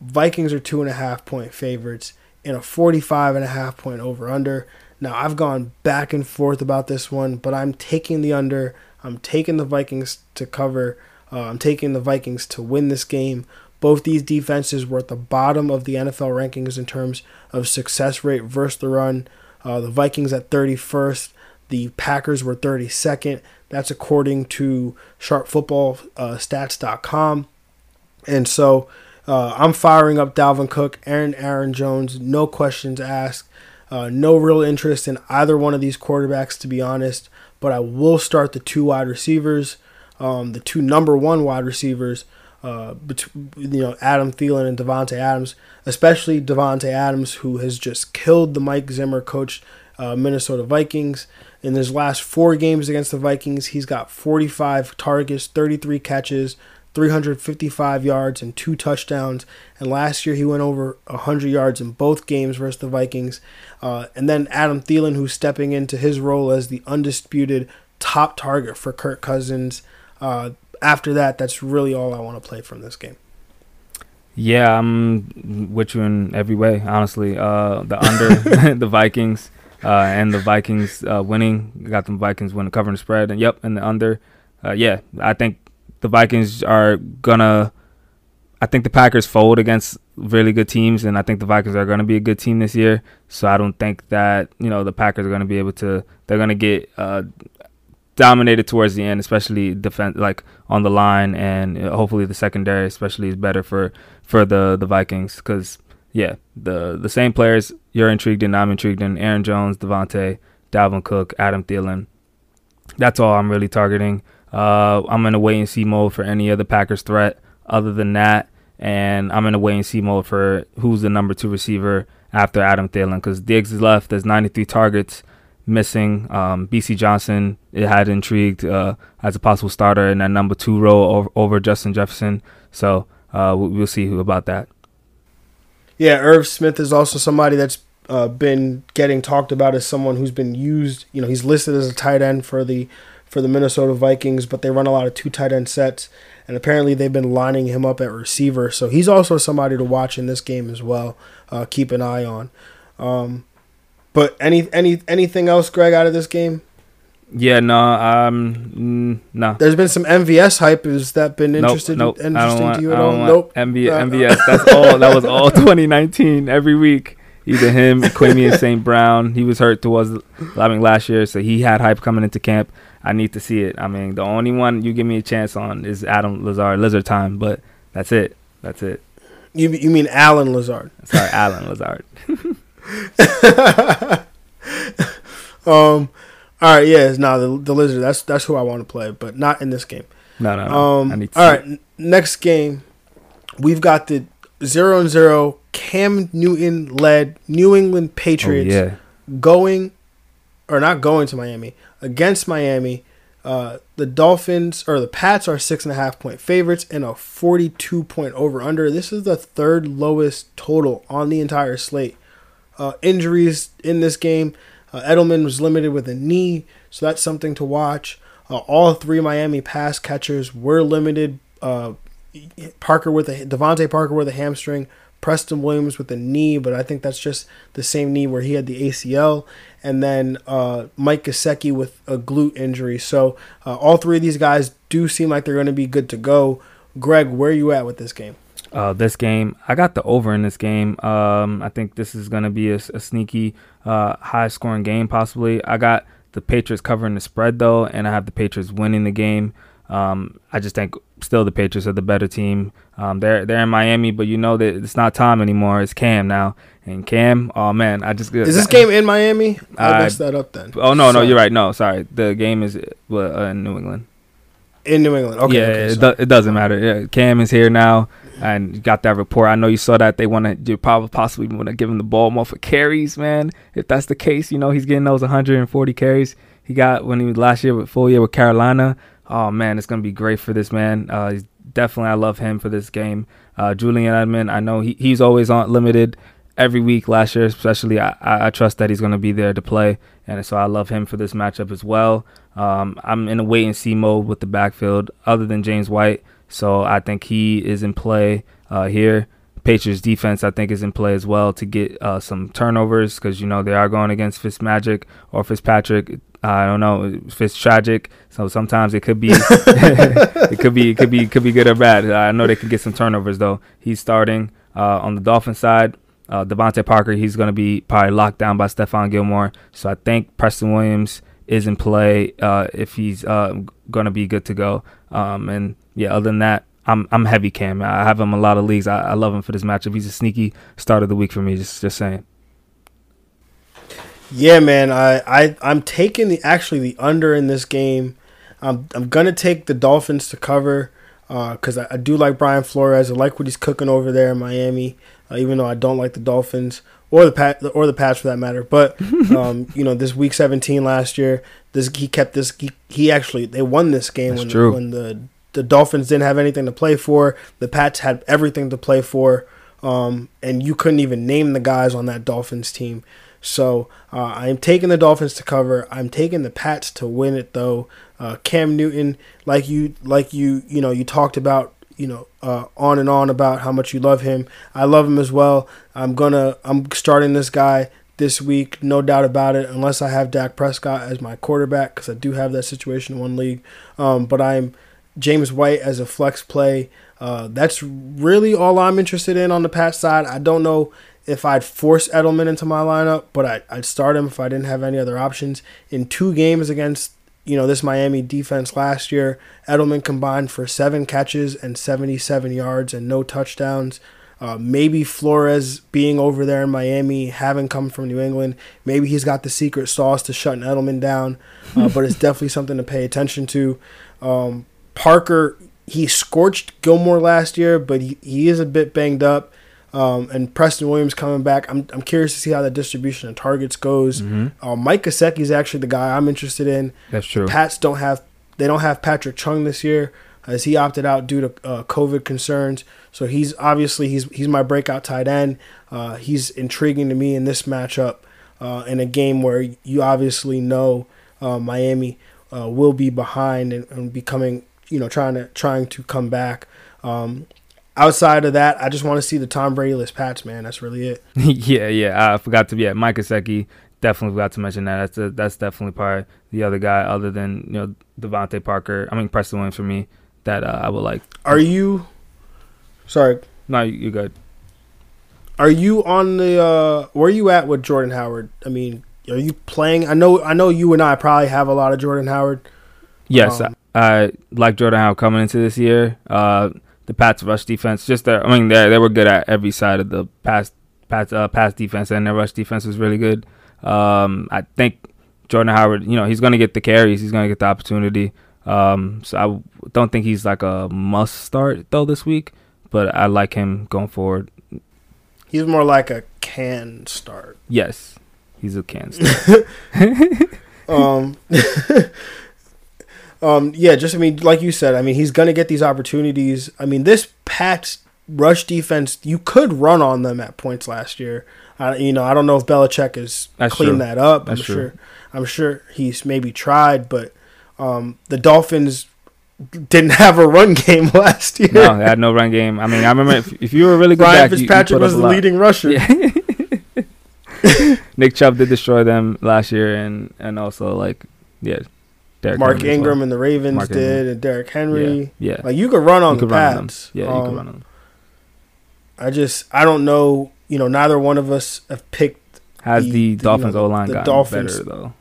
Vikings are two and a half point favorites in a 45 and a half point over under. Now, I've gone back and forth about this one, but I'm taking the under. I'm taking the Vikings to cover. Uh, I'm taking the Vikings to win this game. Both these defenses were at the bottom of the NFL rankings in terms of success rate versus the run. Uh, the Vikings at 31st, the Packers were 32nd. That's according to sharpfootballstats.com. And so uh, I'm firing up Dalvin Cook, Aaron Aaron Jones, no questions asked. Uh, no real interest in either one of these quarterbacks, to be honest. But I will start the two wide receivers, um, the two number one wide receivers, uh, between you know Adam Thielen and Davante Adams, especially Davante Adams, who has just killed the Mike Zimmer coached uh, Minnesota Vikings. In his last four games against the Vikings, he's got 45 targets, 33 catches, 355 yards, and two touchdowns. And last year, he went over 100 yards in both games versus the Vikings. Uh, and then Adam Thielen, who's stepping into his role as the undisputed top target for Kirk Cousins. Uh, after that, that's really all I want to play from this game. yeah, I'm with you in every way. Honestly, uh, the under [LAUGHS] [LAUGHS] the Vikings uh, and the Vikings uh, winning got them Vikings winning covering the spread, and yep, and the under. Uh, yeah, I think the Vikings are gonna. I think the Packers fold against really good teams, and I think the Vikings are going to be a good team this year. So I don't think that you know the Packers are going to be able to. They're going to get uh, dominated towards the end, especially defense, like on the line, and hopefully the secondary, especially, is better for for the the Vikings. Because yeah, the the same players you're intrigued in, I'm intrigued in. Aaron Jones, Davante, Dalvin Cook, Adam Thielen. That's all I'm really targeting. Uh, I'm in a wait and see mode for any other Packers threat other than that, and I'm in a wait and see mode for who's the number two receiver after Adam Thielen because Diggs is left. There's 93 targets missing. Um, Bisi Johnson it had intrigued uh, as a possible starter in that number two role over, over Justin Jefferson. So uh, we- we'll see who about that. Yeah, Irv Smith is also somebody that's uh, been getting talked about as someone who's been used. You know, he's listed as a tight end for the for the Minnesota Vikings, but they run a lot of two tight end sets, and apparently they've been lining him up at receiver. So he's also somebody to watch in this game as well. Uh, keep an eye on. Um, but any any anything else, Greg, out of this game? Yeah, no, um, no. There's been some MVS hype. Has that been Nope, interested nope. Don't interesting want, to you at all? Nope. MV, Uh, MVS. That's all. That was all [LAUGHS] 2019. Every week, either him, Equanimeous St. Brown. He was hurt towards, I mean, last year, so he had hype coming into camp. I need to see it. I mean, the only one you give me a chance on is Adam Lazard, Lizard Time, but that's it. That's it. You you mean Allen Lazard? [LAUGHS] Sorry, Alan Lazard. [LAUGHS] Um, all right, yeah, no, the the lizard. That's that's who I want to play, but not in this game. No, no, no. Um, I need all n- next game, we've got the zero and zero Cam Newton led New England it. Oh, Patriots yeah. going, or not going to Miami, against Miami. Uh, the Dolphins or the Pats are six and a half point favorites and a 42 point over under. This is the third lowest total on the entire slate. Uh, injuries in this game. Uh, Edelman was limited with a knee, so that's something to watch. Uh, all three Miami pass catchers were limited. Uh, Parker with a DeVante Parker with a hamstring, Preston Williams with a knee, but I think that's just the same knee where he had the ACL, and then uh, Mike Gesicki with a glute injury. So uh, all three of these guys do seem like they're going to be good to go. Greg, where are you at with this game? Uh, this game, I got the over in this game. Um, I think this is going to be a, a sneaky, uh, high scoring game, possibly. I got the Patriots covering the spread, though, and I have the Patriots winning the game. Um, I just think still the Patriots are the better team. Um, they're they're in Miami, but you know that it's not Tom anymore. It's Cam now, and Cam. Oh man, I just is this game in Miami? I messed that up then. Oh no, no, you're right. No, sorry, the game is uh, in New England. In New England, okay. Yeah, okay, it, do, it, doesn't matter. Yeah, Cam is here now, and got that report. I know you saw that they want to probably possibly want to give him the ball more for carries, man. If that's the case, you know he's getting those 140 carries he got when he was last year with full year with Carolina oh man, it's gonna be great for this man. Uh, he's definitely I love him for this game. Uh, Julian Edelman, I know he, he's always on limited every week last year, especially. I, I trust that he's gonna be there to play, and so I love him for this matchup as well. Um, I'm in a wait and see mode with the backfield, other than James White, so I think he is in play uh, here. Patriots defense, I think, is in play as well to get uh, some turnovers because you know they are going against Fitzmagic or Fitzpatrick. I don't know if it's tragic. So sometimes it could be, [LAUGHS] [LAUGHS] it could be, it could be, could be good or bad. I know they can get some turnovers though. He's starting uh, on the Dolphin side. Uh, DeVante Parker, he's going to be probably locked down by Stephon Gilmore. So I think Preston Williams is in play uh, if he's uh, going to be good to go. Um, and yeah, other than that, I'm I'm heavy Cam. I have him a lot of leagues. I, I love him for this matchup. He's a sneaky start of the week for me. Just just saying. Yeah, man. I, I I'm taking the actually the under in this game. I'm I'm gonna take the Dolphins to cover because uh, I, I, do like Brian Flores. I like what he's cooking over there in Miami. Uh, even though I don't like the Dolphins or the Pat or the Pats for that matter. But [LAUGHS] um, you know, this Week 17 last year, this he kept this. He, he actually they won this game That's when true. when the the Dolphins didn't have anything to play for. The Pats had everything to play for. Um, and you couldn't even name the guys on that Dolphins team. So uh, I'm taking the Dolphins to cover. I'm taking the Pats to win it though. Uh, Cam Newton, like you, like you, you know, you talked about, you know, uh, on and on about how much you love him. I love him as well. I'm gonna, I'm starting this guy this week, no doubt about it. Unless I have Dak Prescott as my quarterback, because I do have that situation in one league. Um, but I'm James White as a flex play. Uh, that's really all I'm interested in on the Pat side. I don't know if I'd force Edelman into my lineup, but I, I'd start him if I didn't have any other options. In two games against you know this Miami defense last year, Edelman combined for seven catches and 77 yards and no touchdowns. Uh, maybe Flores being over there in Miami, having come from New England, maybe he's got the secret sauce to shutting Edelman down. Uh, but it's [LAUGHS] definitely something to pay attention to. Um, Parker, he scorched Gilmore last year, but he, he is a bit banged up. Um, and Preston Williams coming back. I'm, I'm curious to see how the distribution of targets goes. Mm-hmm. Uh, Mike Gesicki is actually the guy I'm interested in. That's true. The Pats don't have they don't have Patrick Chung this year as he opted out due to uh, COVID concerns. So he's obviously he's he's my breakout tight end. Uh, he's intriguing to me in this matchup uh, in a game where you obviously know uh, Miami uh, will be behind and, and becoming you know trying to trying to come back. Um, outside of that, I just want to see the Tom Brady-less Pats, man. That's really it. [LAUGHS] yeah, yeah. I forgot to. Yeah, Mike Gesicki. Definitely forgot to mention that. That's a, that's definitely probably the other guy other than you know DeVante Parker. I mean Preston Williams for me that uh, I would like. Are you? Sorry. No, you're good. Are you on the? uh Where are you at with Jordan Howard? I mean, are you playing? I know. I know you and I probably have a lot of Jordan Howard. Yes, um, I, like Jordan Howard coming into this year. Uh, the Pats rush defense. Just there, I mean, they they were good at every side of the pass pass uh, pass defense, and their rush defense was really good. Um, I think Jordan Howard, you know, he's gonna get the carries, he's gonna get the opportunity. Um, so I don't think he's like a must start though this week, but I like him going forward. He's more like a can start. Yes, he's a can [LAUGHS] start. um, [LAUGHS] um, yeah, just I mean, like you said, I mean, he's gonna get these opportunities. I mean, this Pats rush defense, you could run on them at points last year. Uh, you know, I don't know if Belichick has That's cleaned true. that up. That's I'm true. sure. I'm sure he's maybe tried, but um, the Dolphins didn't [LAUGHS] have a run game [LAUGHS] last year. No, they had no run game. I mean, I remember if, if you were really good Ryan back, you- you Fitzpatrick put was the leading rusher. Yeah. [LAUGHS] Nick Chubb did destroy them last year, and and also like yeah, Derrick Mark Henry Ingram well. and the Ravens Mark did, Ingram. and Derrick Henry. Yeah, yeah. Like you could run on you the could run on them. Pats. Yeah, you Um, could run on them. I just I don't know. You know, neither one of us have picked Has the- the, the, you Dolphins know, O line the gotten Dolphins- better though?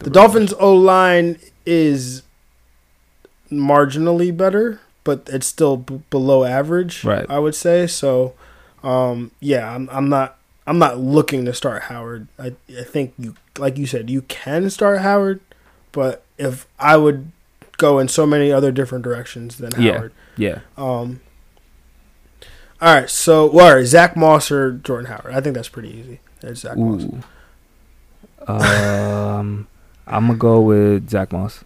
the Dolphins O line is marginally better, but it's still b- below average. Right. I would say so. Um, yeah, I'm, I'm not. I'm not looking to start Howard. I, I think you, like you said, you can start Howard, but if I would go in so many other different directions than Howard. Yeah, Um. All right, so well, all right, Zach Moss or Jordan Howard. I think that's pretty easy. It's Zach Moss. Ooh. um, [LAUGHS] I'm gonna go with Zach Moss.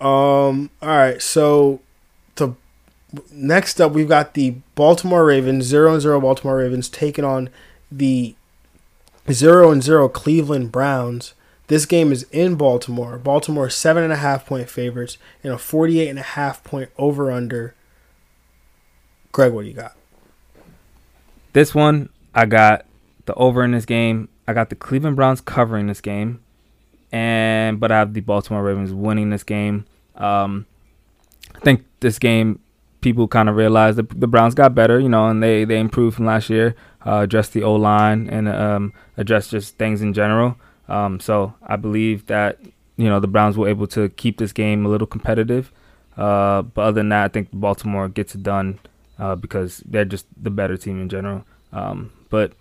Um. All right. So, to next up, we've got the Baltimore Ravens, zero and zero Baltimore Ravens, taking on the zero and zero Cleveland Browns. This game is in Baltimore. Baltimore seven and a half point favorites and a forty-eight and a half point over under. Greg, what do you got? This one, I got the over in this game. I got the Cleveland Browns covering this game, and but I have the Baltimore Ravens winning this game. Um, I think this game, people kind of realized that the Browns got better, you know, and they they improved from last year. Uh, addressed the O line and um, addressed just things in general. Um, so I believe that you know the Browns were able to keep this game a little competitive. Uh, but other than that, I think Baltimore gets it done uh, because they're just the better team in general. Um, but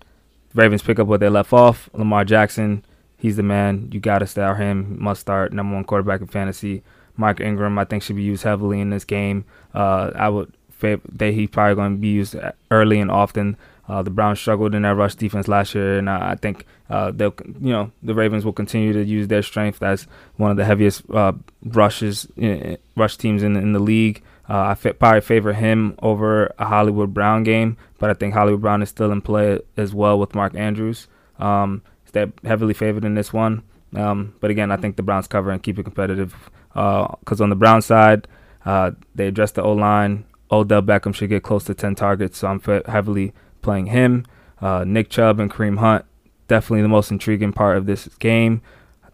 Ravens pick up what they left off. Lamar Jackson, he's the man. You got to start him. Must start. Number one quarterback in fantasy. Mark Ingram, I think, should be used heavily in this game. Uh, I would favor that he's probably going to be used early and often. Uh, the Browns struggled in their rush defense last year, and I I think uh, they'll, you know, the Ravens will continue to use their strength as one of the heaviest uh, rushes, uh, rush teams in in the league. Uh, I probably favor him over a Hollywood Brown game, but I think Hollywood Brown is still in play as well with Mark Andrews. Um, they're heavily favored in this one. Um, but again, I think the Browns cover and keep it competitive. Because on the Brown side, uh, they address the O line. Odell Beckham should get close to 10 targets, so I'm heavily playing him. Uh, Nick Chubb and Kareem Hunt, definitely the most intriguing part of this game.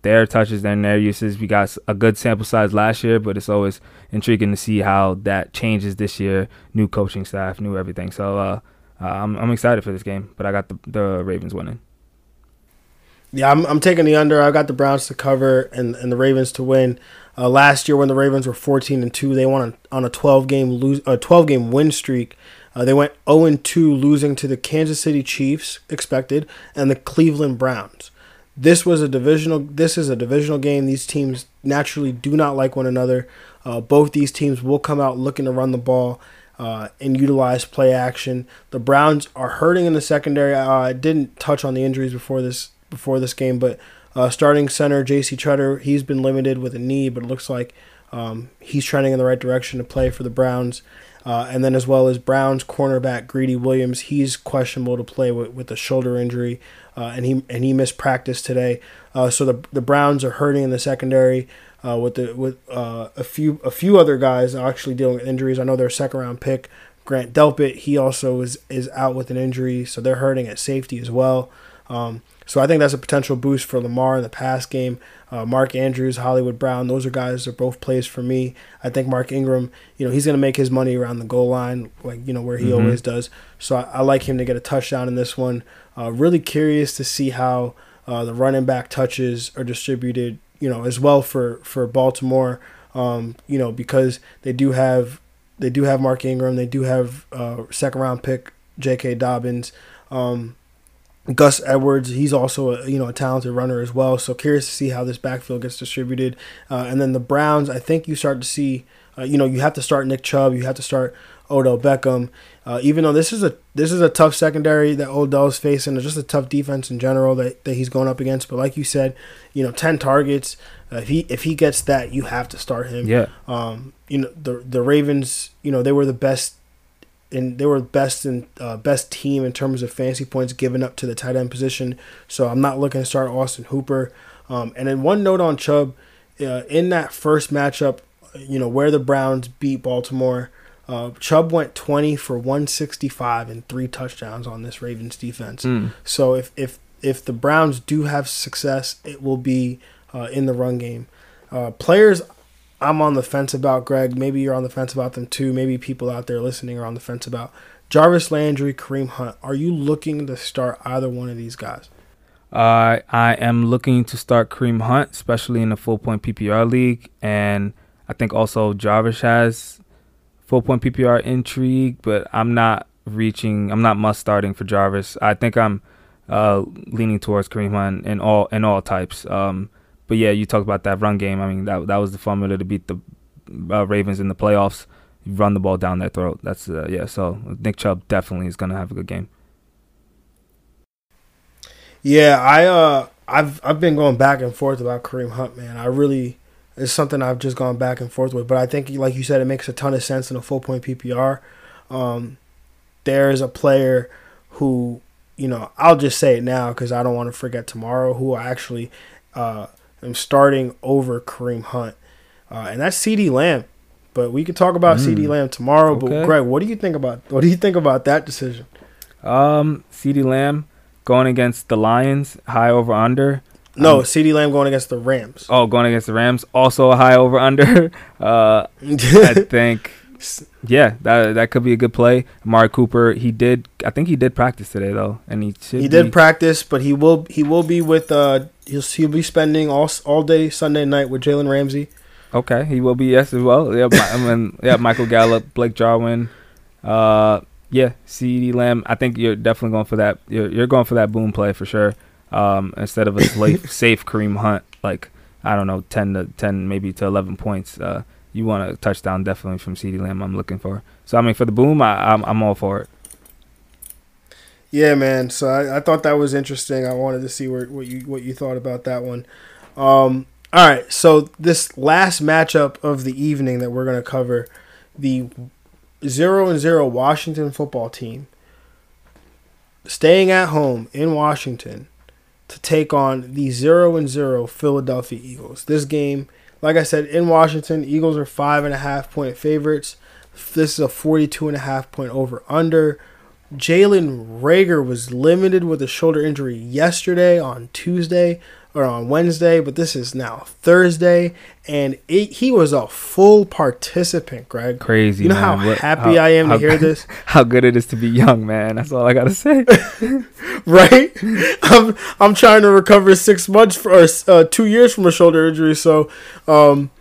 Their touches and their uses. We got a good sample size last year, but it's always intriguing to see how that changes this year. New coaching staff, new everything. So uh, uh, I'm I'm excited for this game, but I got the the Ravens winning. Yeah, I'm, I'm taking the under. I got the Browns to cover and, and the Ravens to win. Uh, last year, when the Ravens were 14 and two, they won on a 12 game lose a 12 game win streak. Uh, they went 0 2, losing to the Kansas City Chiefs, expected, and the Cleveland Browns. This was a divisional. This is a divisional game. These teams naturally do not like one another. Uh, both these teams will come out looking to run the ball uh, and utilize play action. The Browns are hurting in the secondary. Uh, I didn't touch on the injuries before this before this game, but uh, starting center J.C. Tretter, he's been limited with a knee, but it looks like um, he's trending in the right direction to play for the Browns. Uh, and then as well as Browns cornerback Greedy Williams, he's questionable to play with, with a shoulder injury, uh, and he and he missed practice today. Uh, so the the Browns are hurting in the secondary uh, with the with uh, a few a few other guys actually dealing with injuries. I know their second round pick Grant Delpit, he also is is out with an injury, so they're hurting at safety as well. Um, so I think that's a potential boost for Lamar in the pass game. Uh, Mark Andrews, Hollywood Brown, those are guys that are both plays for me. I think Mark Ingram, you know, he's going to make his money around the goal line, like you know where he Mhm. always does. So I, I like him to get a touchdown in this one. Uh, really curious to see how uh, the running back touches are distributed, you know, as well for for Baltimore. Um, you know, because they do have they do have Mark Ingram, they do have uh, second round pick J.K. Dobbins. Um, Gus Edwards, he's also a you know a talented runner as well. So curious to see how this backfield gets distributed. Uh, and then the Browns, I think you start to see, uh, you know, you have to start Nick Chubb, you have to start Odell Beckham. Uh, even though this is a this is a tough secondary that Odell's facing, it's just a tough defense in general that, that he's going up against. But like you said, you know, ten targets. Uh, if he if he gets that, you have to start him. Yeah. Um. You know the the Ravens. You know they were the best. And they were best in uh, best team in terms of fantasy points given up to the tight end position. So I'm not looking to start Austin Hooper. Um, and then one note on Chubb, uh, in that first matchup, you know where the Browns beat Baltimore, uh, Chubb went 20 for 165 and three touchdowns on this Ravens defense. Mm. So if if if the Browns do have success, it will be uh, in the run game. Uh, players, I'm on the fence about Greg. Maybe you're on the fence about them too. Maybe people out there listening are on the fence about Jarvis Landry, Kareem Hunt. Are you looking to start either one of these guys? Uh, I am looking to start Kareem Hunt, especially in the full point PPR league, and I think also Jarvis has full point PPR intrigue, but I'm not reaching. I'm not must starting for Jarvis. I think I'm uh, leaning towards Kareem Hunt in all in all types. Um, but yeah, you talked about that run game. I mean, that that was the formula to beat the uh, Ravens in the playoffs. You run the ball down their throat. That's uh, yeah. So Nick Chubb definitely is gonna have a good game. Yeah, I uh, I've I've been going back and forth about Kareem Hunt, man. I really it's something I've just gone back and forth with. But I think, like you said, it makes a ton of sense in a full point PPR. Um, there's a player who, you know, I'll just say it now because I don't want to forget tomorrow. Who I actually uh, am starting over Kareem Hunt, uh, and that's CeeDee Lamb. But we could talk about mm. CeeDee Lamb tomorrow. Okay. But Greg, what do you think about what do you think about that decision? Um, CeeDee Lamb going against the Lions, high over under. No, um, CeeDee Lamb going against the Rams. Oh, going against the Rams. Also a high over under. [LAUGHS] Uh, [LAUGHS] I think. Yeah, that that could be a good play. Amari Cooper, he did. I think he did practice today though, and he he did be, practice, but he will he will be with uh he'll he'll be spending all all day Sunday night with Jalen Ramsey. Okay, he will be yes as well. Yeah, I mean, yeah, Michael Gallup, Blake Jarwin, uh, yeah, CeeDee Lamb. I think you're definitely going for that. You're you're going for that boom play for sure um, instead of a safe, [LAUGHS] safe Kareem Hunt, like I don't know, ten to ten, maybe to eleven points. Uh, you want a touchdown definitely from CeeDee Lamb. I'm looking for. So I mean, for the boom, I, I'm I'm all for it. Yeah, man. So I, I thought that was interesting. I wanted to see where, what you what you thought about that one. Um, all right, so this last matchup of the evening that we're gonna cover, the zero and zero Washington football team, staying at home in Washington to take on the 0 and 0 Philadelphia Eagles. This game, like I said, in Washington, Eagles are five and a half point favorites. This is a 42 and a half point over under. Jalen Reagor was limited with a shoulder injury yesterday on Tuesday or on Wednesday, but this is now Thursday, and it, he was a full participant. Greg, crazy. You know man. how what, happy how, I am how, to hear this. [LAUGHS] How good it is to be young, man. That's all I gotta say. [LAUGHS] right? I'm I'm trying to recover six months for or, uh, two years from a shoulder injury, so um,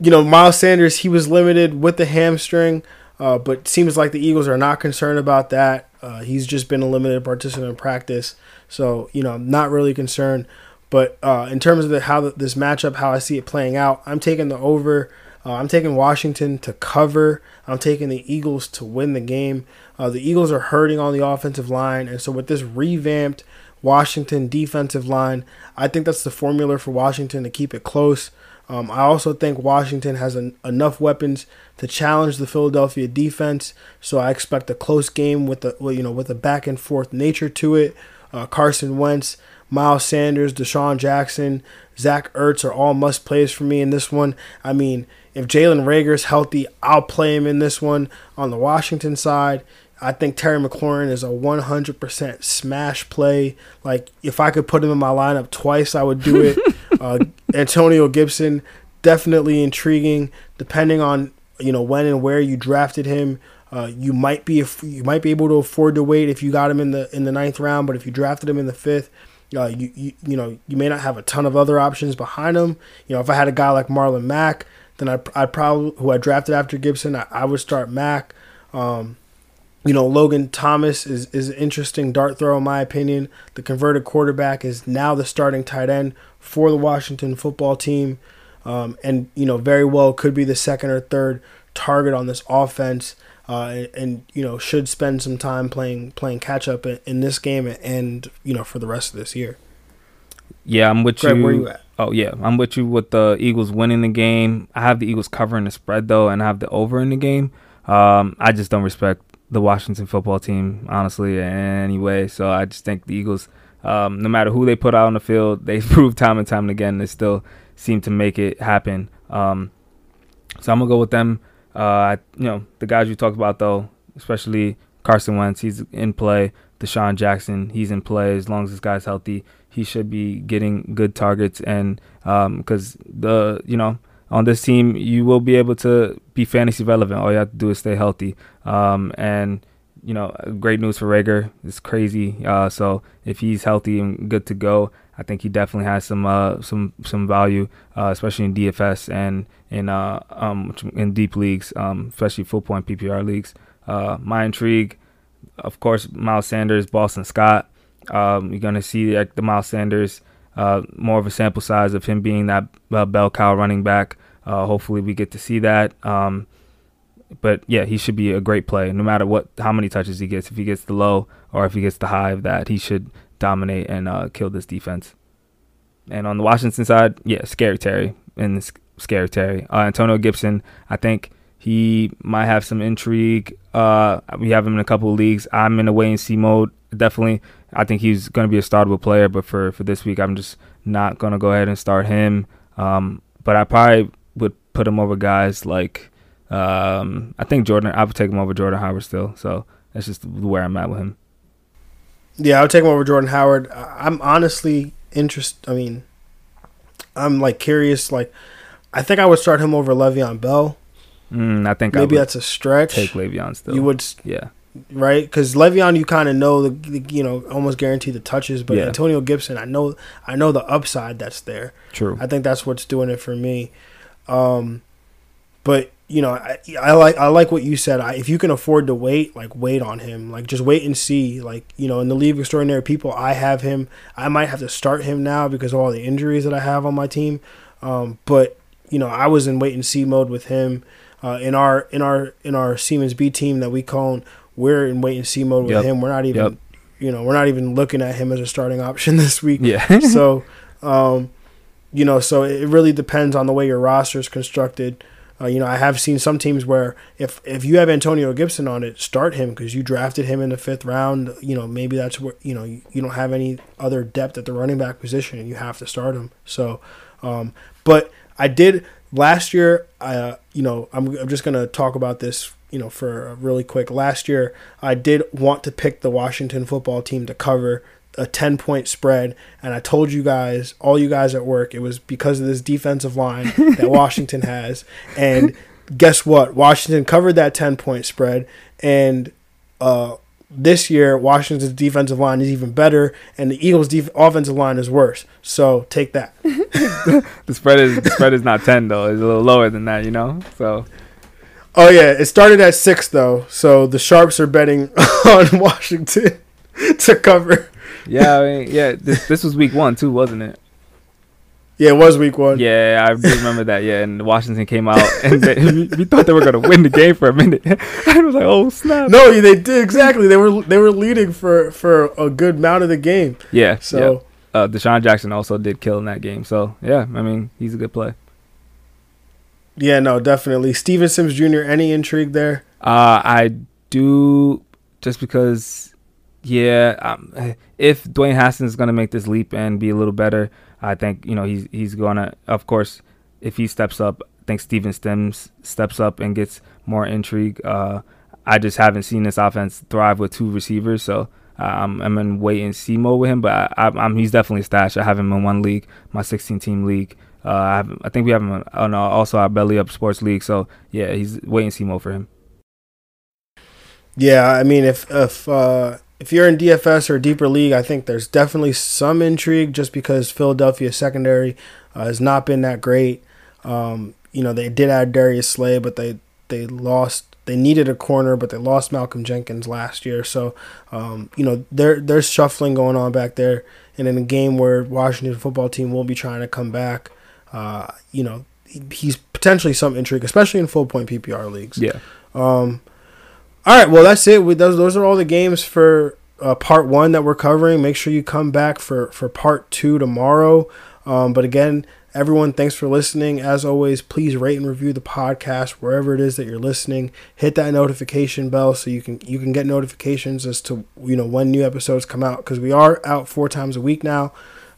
you know Miles Sanders he was limited with the hamstring. Uh, but seems like the Eagles are not concerned about that. Uh, he's just been a limited participant in practice, so you know, not really concerned. But uh, in terms of the, how the, this matchup, how I see it playing out, I'm taking the over. Uh, I'm taking Washington to cover. I'm taking the Eagles to win the game. Uh, the Eagles are hurting on the offensive line, and so with this revamped Washington defensive line, I think that's the formula for Washington to keep it close. Um, I also think Washington has an, enough weapons to challenge the Philadelphia defense, so I expect a close game with the you know with a back and forth nature to it. Uh, Carson Wentz Miles Sanders, DeSean Jackson, Zach Ertz are all must plays for me in this one. I mean, if Jalen Reagor's healthy, I'll play him in this one. On the Washington side, I think Terry McLaurin is a 100% smash play. Like, if I could put him in my lineup twice, I would do it. [LAUGHS] uh, Antonio Gibson, definitely intriguing, depending on you know when and where you drafted him. Uh, you might be you might be able to afford to wait if you got him in the in the ninth round, but if you drafted him in the fifth, uh, you, you you know you may not have a ton of other options behind him. You know, if I had a guy like Marlon Mack, then I I probably who I drafted after Gibson, I, I would start Mack. Um, you know, Logan Thomas is, is an interesting dart throw, in my opinion. The converted quarterback is now the starting tight end for the Washington football team. Um, and, you know, very well could be the second or third target on this offense. Uh, and, you know, should spend some time playing playing catch up in, in, this game and, you know, for the rest of this year. Yeah, I'm with Greg, you. Where you at? Oh, yeah. I'm with you with the Eagles winning the game. I have the Eagles covering the spread, though, and I have the over in the game. Um, I just don't respect the Washington football team, honestly, anyway. So I just think the Eagles, um, no matter who they put out on the field, [LAUGHS] they've proved time and time again they still seem to make it happen. Um, so I'm gonna go with them. Uh, you know, the guys you talked about though, especially Carson Wentz, he's in play. DeSean Jackson, he's in play as long as this guy's healthy. He should be getting good targets, and because um, the you know on this team, you will be able to be fantasy relevant. All you have to do is stay healthy. Um, and you know, great news for Reagor. It's crazy. Uh, so if he's healthy and good to go, I think he definitely has some uh, some some value, uh, especially in DFS and in uh, um, in deep leagues, um, especially full point PPR leagues. Uh, my intrigue, of course, Miles Sanders, Boston Scott. Um, you're gonna see like the Miles Sanders uh, more of a sample size of him being that uh, bell cow running back. Hopefully, we get to see that. Um, but yeah, he should be a great play, no matter what, how many touches he gets. If he gets the low or if he gets the high of that, he should dominate and uh, kill this defense. And on the Washington side, yeah, scary Terry and scary Terry. Uh, Antonio Gibson, I think he might have some intrigue. Uh, we have him in a couple of leagues. I'm in a wait and see mode. Definitely, I think he's going to be a startable player. But for for this week, I'm just not going to go ahead and start him. Um, but I probably would put him over guys like um, I think Jordan. I would take him over Jordan Howard still. So that's just where I'm at with him. Yeah, I would take him over Jordan Howard. I'm honestly interested. I mean, I'm like curious. Like, I think I would start him over Le'Veon Bell. Mm, I think maybe I that's a stretch. Take Le'Veon still. You would, yeah, right? Because Le'Veon, you kind of know the, the, you know almost guarantee the touches, but yeah. Antonio Gibson, I know I know the upside that's there. True. I think that's what's doing it for me. Um, but you know, I, I, like I like what you said. I, if you can afford to wait, like wait on him. Like just wait and see. Like you know, in the League of Extraordinary People, I have him. I might have to start him now because of all the injuries that I have on my team. Um, but you know, I was in wait and see mode with him. Uh, in our in our in our Siemens B team that we call, we're in wait and see mode with yep. him. We're not even, yep. you know, we're not even looking at him as a starting option [LAUGHS] this week. Yeah. so, um, you know, so it really depends on the way your roster is constructed. Uh, you know, I have seen some teams where if if you have Antonio Gibson on it, start him because you drafted him in the fifth round. You know, maybe that's where you know you, you don't have any other depth at the running back position, and you have to start him. So, um, but I did last year. Uh, you know, I'm I'm just gonna talk about this. You know, for really quick. Last year, I did want to pick the Washington football team to cover a 10 point spread and I told you guys all you guys at work it was because of this defensive line [LAUGHS] that Washington has. And guess what? Washington covered that 10 point spread and uh, this year Washington's defensive line is even better and the Eagles def- offensive line is worse. So take that. [LAUGHS] The spread is the spread is not 10 though. It's a little lower than that you know? So Oh yeah, it started at 6 though. So the sharps are betting [LAUGHS] on Washington to cover [LAUGHS] yeah, I mean, yeah. This, this was week one too, wasn't it? Yeah, it was week one. Yeah, I remember that. Yeah, and Washington came out [LAUGHS] and they, we thought they were gonna win the game for a minute. [LAUGHS] I was like, oh snap! No, they did exactly. They were they were leading for for a good amount of the game. Yeah. So yeah. Uh, DeSean Jackson also did kill in that game. So yeah, I mean, he's a good play. Yeah, no, definitely. Steven Sims Jr. Any intrigue there? Uh, I do, just because yeah, um, if Dwayne Haskins is going to make this leap and be a little better, I think you know he's he's going to. Of course, if he steps up, I think Steven Sims steps up and gets more intrigue. Uh, I just haven't seen this offense thrive with two receivers, so um, I'm in wait and see mode with him. But I, am he's definitely a stash. I have him in one league, my 16 team league. Uh, I, have, I think we have him on also our belly up sports league. So yeah, he's wait and see mode for him. Yeah, I mean if if uh, if you're in DFS or deeper league, I think there's definitely some intrigue just because Philadelphia secondary uh, has not been that great. Um, you know, they did add Darius Slay, but they they lost. they needed a corner, but they lost Malcolm Jenkins last year. So, um, you know, there there's shuffling going on back there. And in a game where Washington football team will be trying to come back, uh, you know, he's potentially some intrigue, especially in full point PPR leagues. Yeah. Um, all right. Well, that's it. We, those those are all the games for uh, part one that we're covering. Make sure you come back for for part two tomorrow. Um, but again, everyone, thanks for listening. As always, please rate and review the podcast wherever it is that you're listening. Hit that notification bell so you can you can get notifications as to you know when new episodes come out because we are out four times a week now.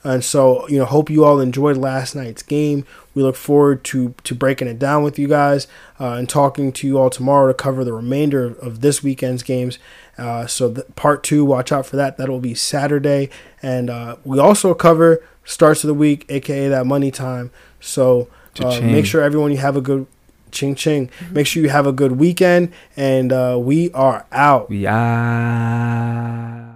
And so, you know, hope you all enjoyed last night's game. We look forward to to breaking it down with you guys uh, and talking to you all tomorrow to cover the remainder of, of this weekend's games. Uh, so, the, part two, watch out for that. That'll be Saturday, and uh, we also cover starts of the week, aka that money time. So, uh, make sure everyone you have a good ching ching. Mm-hmm. Make sure you have a good weekend, and uh, we are out. We are.